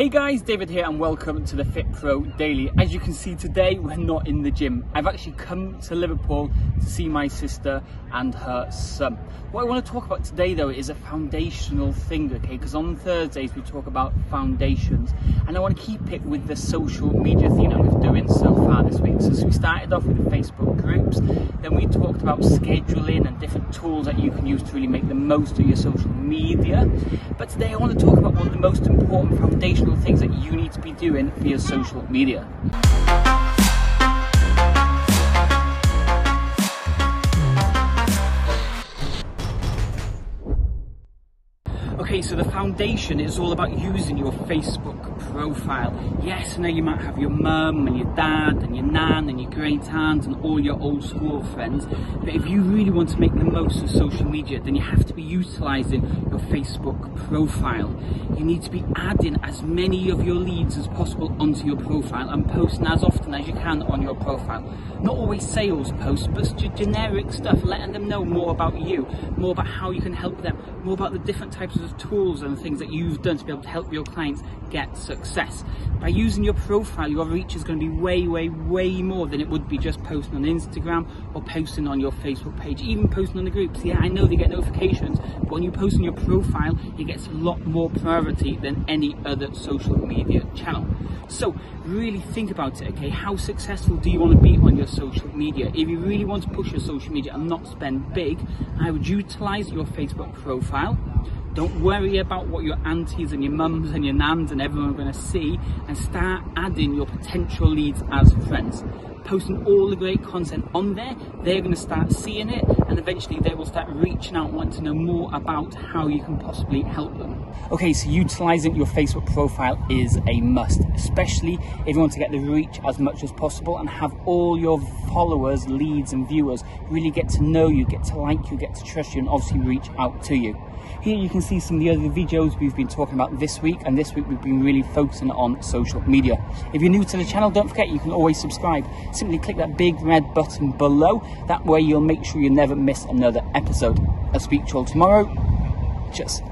Hey guys, David here and welcome to the Fit Pro Daily. As you can see today, we're not in the gym. I've actually come to Liverpool to see my sister and her son. What I want to talk about today though is a foundational thing, okay? Because on Thursdays we talk about foundations and I want to keep it with the social media theme that we've doing so far this week. So we started off with Facebook groups, then we talked about scheduling and different tools that you can use to really make the most of your social media. But today I want to talk about one of the most important foundational things that you need to be doing via social media. Okay, so the foundation is all about using your Facebook profile. Yes, now you might have your mum and your dad and your nan and your great aunt and all your old school friends, but if you really want to make the most of social media, then you have to be utilizing your Facebook profile. You need to be adding as many of your leads as possible onto your profile and posting as often as you can on your profile. Not always sales posts, but generic stuff, letting them know more about you, more about how you can help them, more about the different types of tools and things that you've done to be able to help your clients get success. By using your profile, your reach is going to be way, way, way more than it would be just posting on Instagram or posting on your Facebook page, even posting on the groups. Yeah, I know they get notifications, but when you post on your profile, it gets a lot more priority than any other social media channel. So really think about it, okay? How successful do you want to be on your social media? If you really want to push your social media and not spend big, I would utilize your Facebook profile don't worry about what your aunties and your mums and your nans and everyone are going to see and start adding your potential leads as friends. Posting all the great content on there, they're going to start seeing it and eventually they will start reaching out wanting to know more about how you can possibly help them. Okay, so utilizing your Facebook profile is a must, especially if you want to get the reach as much as possible and have all your followers, leads, and viewers really get to know you, get to like you, get to trust you, and obviously reach out to you. Here you can see some of the other videos we've been talking about this week, and this week we've been really focusing on social media. If you're new to the channel, don't forget you can always subscribe. Simply click that big red button below. That way you'll make sure you never miss another episode. I'll speak to you all tomorrow. Cheers.